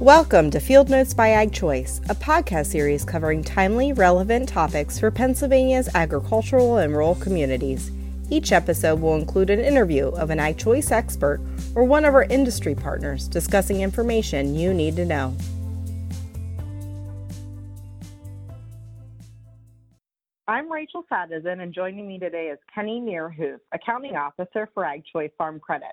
Welcome to Field Notes by Ag Choice, a podcast series covering timely, relevant topics for Pennsylvania's agricultural and rural communities. Each episode will include an interview of an Ag Choice expert or one of our industry partners discussing information you need to know. I'm Rachel Sadison, and joining me today is Kenny Meerhoef, Accounting Officer for Ag Choice Farm Credit.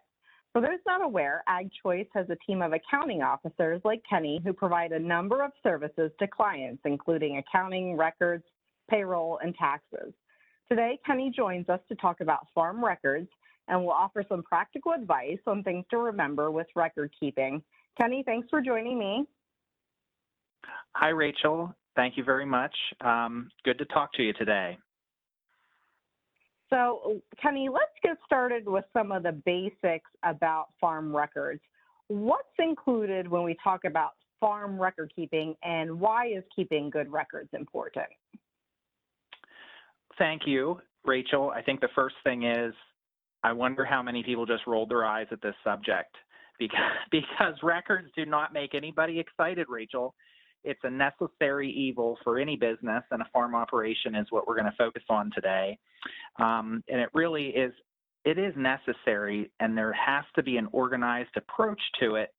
For those not aware, Ag Choice has a team of accounting officers like Kenny who provide a number of services to clients, including accounting, records, payroll, and taxes. Today, Kenny joins us to talk about farm records and will offer some practical advice on things to remember with record keeping. Kenny, thanks for joining me. Hi, Rachel. Thank you very much. Um, good to talk to you today. So, Kenny, let's get started with some of the basics about farm records. What's included when we talk about farm record keeping, and why is keeping good records important? Thank you, Rachel. I think the first thing is I wonder how many people just rolled their eyes at this subject because, because records do not make anybody excited, Rachel. It's a necessary evil for any business, and a farm operation is what we're going to focus on today. Um, and it really is, it is necessary, and there has to be an organized approach to it,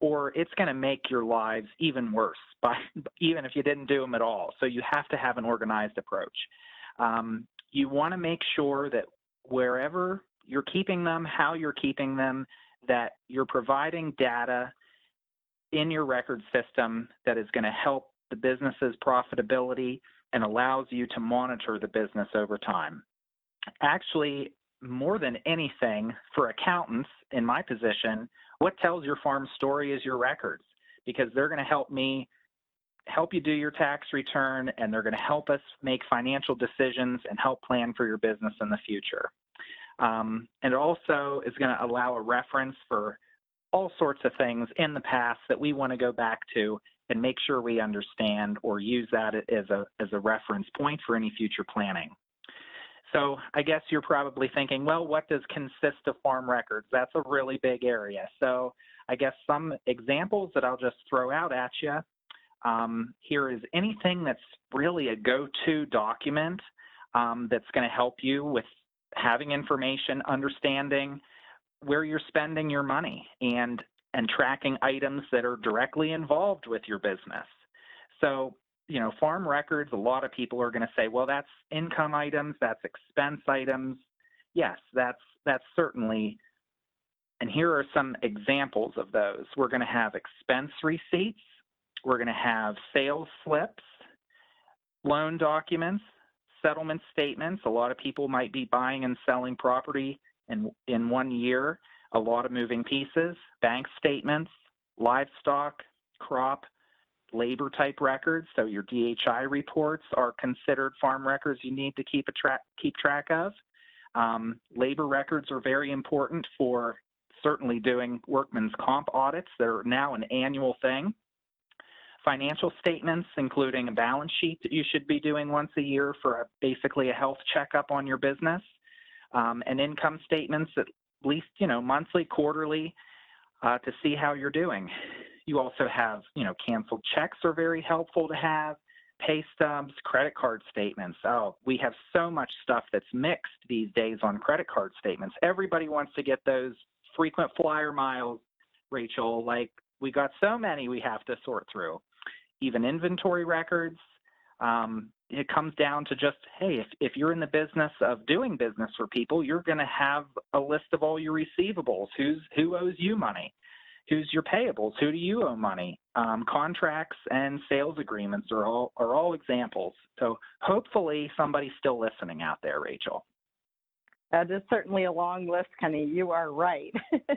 or it's going to make your lives even worse, by, even if you didn't do them at all. So you have to have an organized approach. Um, you want to make sure that wherever you're keeping them, how you're keeping them, that you're providing data in your record system that is going to help the business's profitability and allows you to monitor the business over time. Actually, more than anything, for accountants in my position, what tells your farm story is your records because they're going to help me help you do your tax return and they're going to help us make financial decisions and help plan for your business in the future. Um, and it also is going to allow a reference for all sorts of things in the past that we want to go back to and make sure we understand or use that as a, as a reference point for any future planning. So I guess you're probably thinking, well, what does consist of farm records? That's a really big area. So I guess some examples that I'll just throw out at you um, here is anything that's really a go-to document um, that's going to help you with having information, understanding, where you're spending your money and and tracking items that are directly involved with your business. So, you know, farm records, a lot of people are going to say, well, that's income items, that's expense items. Yes, that's that's certainly and here are some examples of those. We're going to have expense receipts, we're going to have sales slips, loan documents, settlement statements. A lot of people might be buying and selling property in, in one year, a lot of moving pieces, bank statements, livestock, crop, labor type records. So your DHI reports are considered farm records you need to keep a track keep track of. Um, labor records are very important for certainly doing workman's comp audits. They're now an annual thing. Financial statements, including a balance sheet that you should be doing once a year for a, basically a health checkup on your business um, and income statements at least, you know, monthly, quarterly, uh, to see how you're doing. You also have, you know, canceled checks are very helpful to have, pay stubs, credit card statements. Oh, we have so much stuff that's mixed these days on credit card statements. Everybody wants to get those frequent flyer miles, Rachel. Like we got so many we have to sort through. Even inventory records, um, it comes down to just hey if, if you're in the business of doing business for people you're going to have a list of all your receivables who's who owes you money who's your payables who do you owe money um, contracts and sales agreements are all are all examples so hopefully somebody's still listening out there rachel that is certainly a long list kenny you are right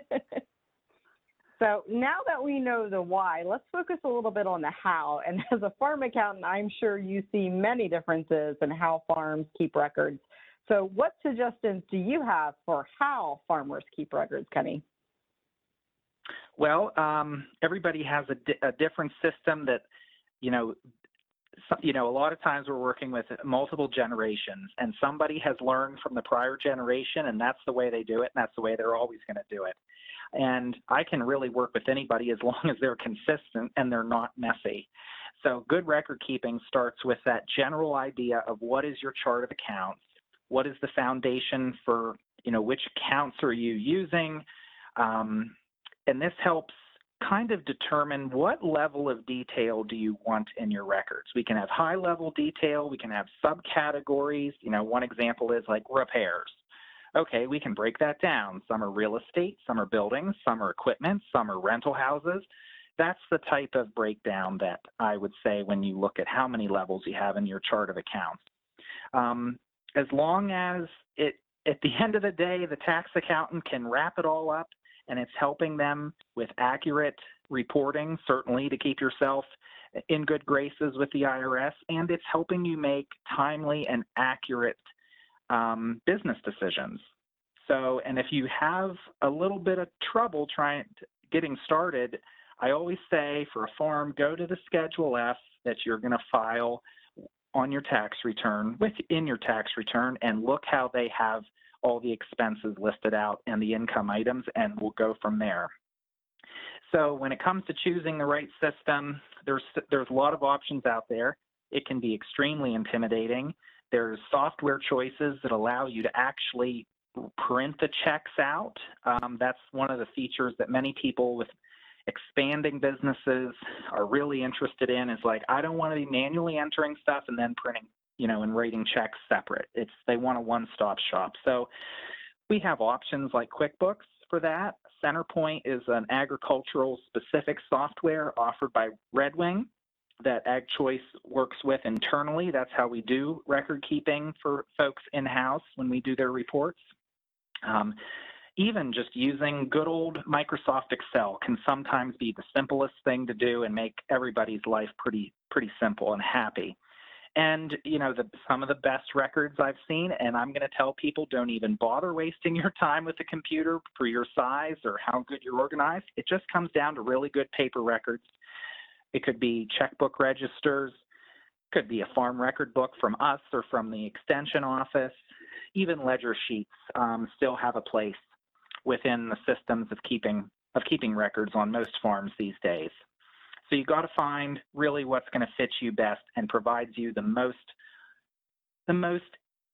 So now that we know the why, let's focus a little bit on the how. And as a farm accountant, I'm sure you see many differences in how farms keep records. So what suggestions do you have for how farmers keep records, Kenny? Well, um, everybody has a, di- a different system that, you know, you know, a lot of times we're working with multiple generations, and somebody has learned from the prior generation, and that's the way they do it, and that's the way they're always going to do it. And I can really work with anybody as long as they're consistent and they're not messy. So good record keeping starts with that general idea of what is your chart of accounts, what is the foundation for, you know, which accounts are you using, um, and this helps kind of determine what level of detail do you want in your records. We can have high level detail, we can have subcategories. You know, one example is like repairs. Okay, we can break that down. Some are real estate, some are buildings, some are equipment, some are rental houses. That's the type of breakdown that I would say when you look at how many levels you have in your chart of accounts. Um, as long as it, at the end of the day, the tax accountant can wrap it all up and it's helping them with accurate reporting, certainly to keep yourself in good graces with the IRS, and it's helping you make timely and accurate um, business decisions. So, and if you have a little bit of trouble trying to, getting started, I always say for a farm, go to the Schedule F that you're going to file on your tax return within your tax return and look how they have all the expenses listed out and the income items, and we'll go from there. So when it comes to choosing the right system, there's there's a lot of options out there. It can be extremely intimidating. There's software choices that allow you to actually print the checks out. Um, that's one of the features that many people with expanding businesses are really interested in is like, I don't want to be manually entering stuff and then printing you know, and writing checks separate. It's they want a one-stop shop. So we have options like QuickBooks for that. Centerpoint is an agricultural specific software offered by Redwing that AgChoice works with internally. That's how we do record keeping for folks in-house when we do their reports. Um, even just using good old Microsoft Excel can sometimes be the simplest thing to do and make everybody's life pretty pretty simple and happy and you know the, some of the best records i've seen and i'm going to tell people don't even bother wasting your time with the computer for your size or how good you're organized. It just comes down to really good paper records. It could be checkbook registers could be a farm record book from us or from the extension office. Even ledger sheets um, still have a place within the systems of keeping of keeping records on most farms these days so you got to find really what's going to fit you best and provides you the most the most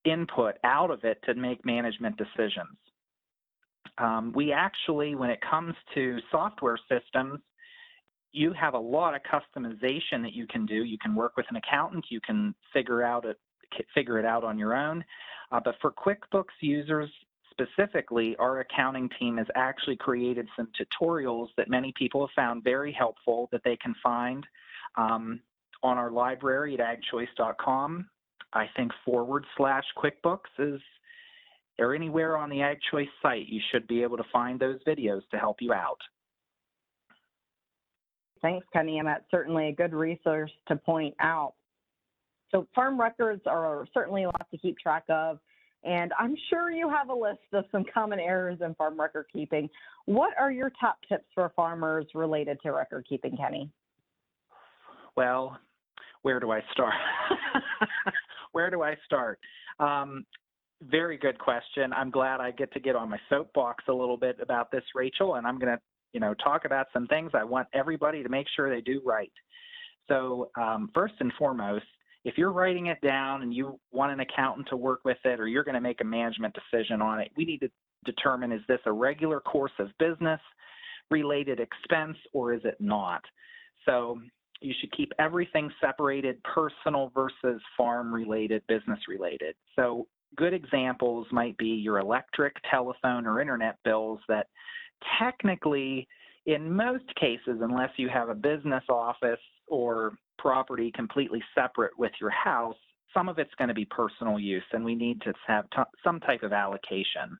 input out of it to make management decisions. Um, we actually, when it comes to software systems, you have a lot of customization that you can do. You can work with an accountant. You can figure out it, figure it out on your own. Uh, but for QuickBooks users, specifically, our accounting team has actually created some tutorials that many people have found very helpful that they can find um, on our library at agchoice.com. I think forward slash QuickBooks is, or anywhere on the AgChoice site, you should be able to find those videos to help you out. Thanks, Kenny, and that's certainly a good resource to point out. So farm records are certainly a lot to keep track of. And I'm sure you have a list of some common errors in farm record keeping. What are your top tips for farmers related to record keeping, Kenny? Well, where do I start? where do I start? Um, very good question. I'm glad I get to get on my soapbox a little bit about this, Rachel, and I'm going to, you know, talk about some things I want everybody to make sure they do right. So, um, first and foremost, if you're writing it down and you want an accountant to work with it or you're going to make a management decision on it, we need to determine is this a regular course of business related expense or is it not? So you should keep everything separated personal versus farm related, business related. So good examples might be your electric, telephone, or internet bills that technically, in most cases, unless you have a business office or property completely separate with your house, some of it's going to be personal use, and we need to have some type of allocation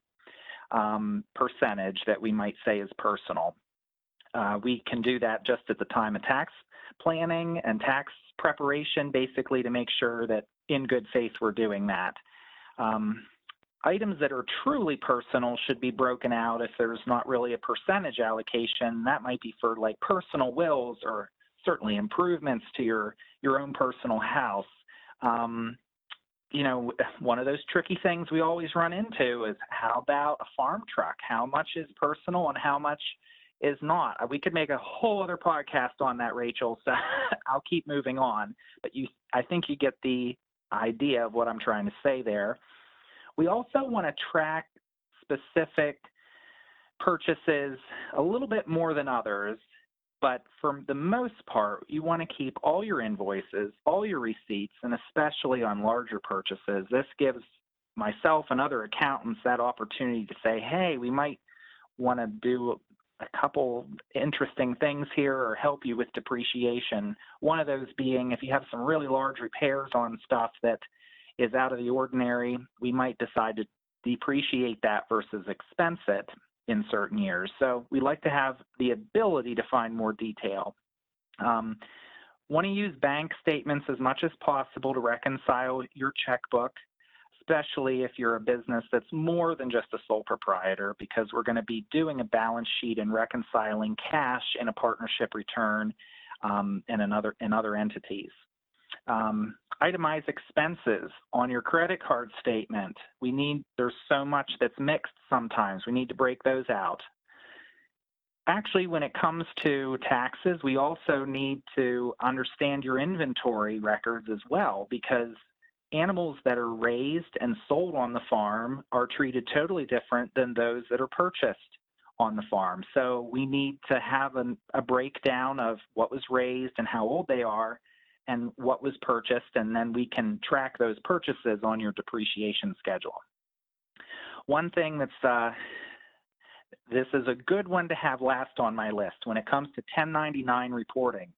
um, percentage that we might say is personal. Uh, we can do that just at the time of tax planning and tax preparation, basically to make sure that in good faith we're doing that. Um, items that are truly personal should be broken out if there's not really a percentage allocation. That might be for like personal wills or certainly improvements to your your own personal house. Um, you know, one of those tricky things we always run into is how about a farm truck? How much is personal and how much is not? We could make a whole other podcast on that, Rachel. So I'll keep moving on. But you, I think you get the idea of what I'm trying to say there. We also want to track specific purchases a little bit more than others but for the most part, you want to keep all your invoices, all your receipts, and especially on larger purchases. This gives myself and other accountants that opportunity to say, hey, we might want to do a couple interesting things here or help you with depreciation. One of those being if you have some really large repairs on stuff that is out of the ordinary, we might decide to depreciate that versus expense it in certain years. So we like to have the ability to find more detail. Um, want to use bank statements as much as possible to reconcile your checkbook, especially if you're a business that's more than just a sole proprietor, because we're going to be doing a balance sheet and reconciling cash in a partnership return um, and in other, in other entities. Um, itemize expenses on your credit card statement. We need, there's so much that's mixed sometimes. We need to break those out. Actually, when it comes to taxes, we also need to understand your inventory records as well because animals that are raised and sold on the farm are treated totally different than those that are purchased on the farm. So we need to have an, a breakdown of what was raised and how old they are and what was purchased, and then we can track those purchases on your depreciation schedule. One thing that's uh, this is a good one to have last on my list when it comes to 1099 reporting.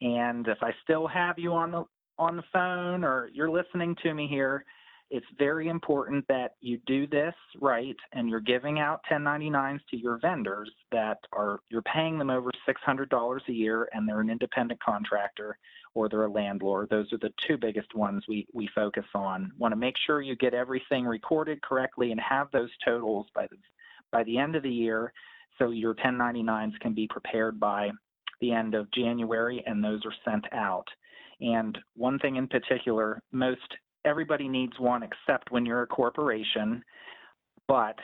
And if I still have you on the on the phone or you're listening to me here, it's very important that you do this right and you're giving out 1099s to your vendors that are you're paying them over $600 a year and they're an independent contractor or they're a landlord. Those are the two biggest ones we, we focus on. Want to make sure you get everything recorded correctly and have those totals by the, by the end of the year so your 1099s can be prepared by the end of January and those are sent out. And one thing in particular, most everybody needs one except when you're a corporation, but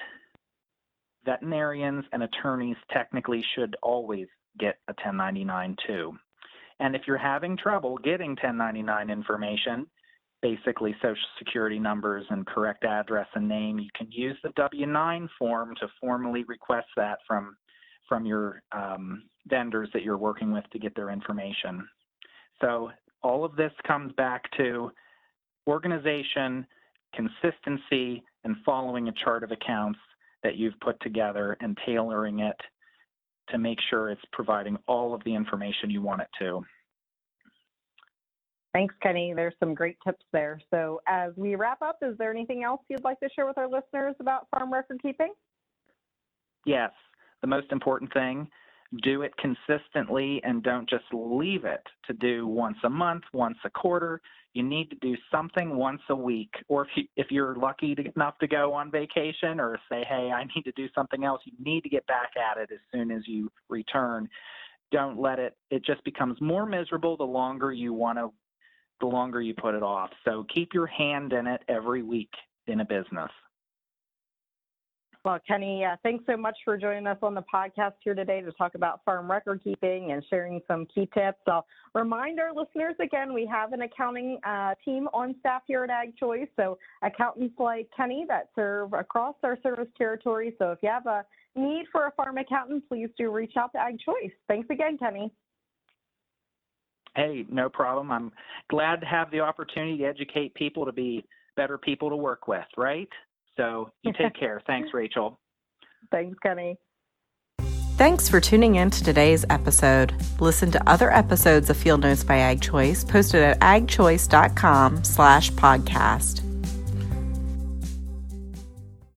veterinarians and attorneys technically should always get a 1099 too. And if you're having trouble getting 1099 information, basically social security numbers and correct address and name, you can use the W-9 form to formally request that from from your um, vendors that you're working with to get their information. So all of this comes back to organization, consistency, and following a chart of accounts that you've put together and tailoring it to make sure it's providing all of the information you want it to. Thanks, Kenny. There's some great tips there. So as we wrap up, is there anything else you'd like to share with our listeners about farm record keeping? Yes. The most important thing do it consistently and don't just leave it to do once a month, once a quarter. You need to do something once a week. Or if, you, if you're lucky to, enough to go on vacation or say, hey, I need to do something else, you need to get back at it as soon as you return. Don't let it, it just becomes more miserable the longer you want to, the longer you put it off. So keep your hand in it every week in a business. Well, Kenny, uh, thanks so much for joining us on the podcast here today to talk about farm record keeping and sharing some key tips. I'll remind our listeners again, we have an accounting uh, team on staff here at Ag Choice. So accountants like Kenny that serve across our service territory. So if you have a need for a farm accountant, please do reach out to Ag Choice. Thanks again, Kenny. Hey, no problem. I'm glad to have the opportunity to educate people to be better people to work with, right? So you take care. Thanks, Rachel. Thanks, Kenny. Thanks for tuning in to today's episode. Listen to other episodes of Field Notes by Ag Choice posted at agchoice.com slash podcast.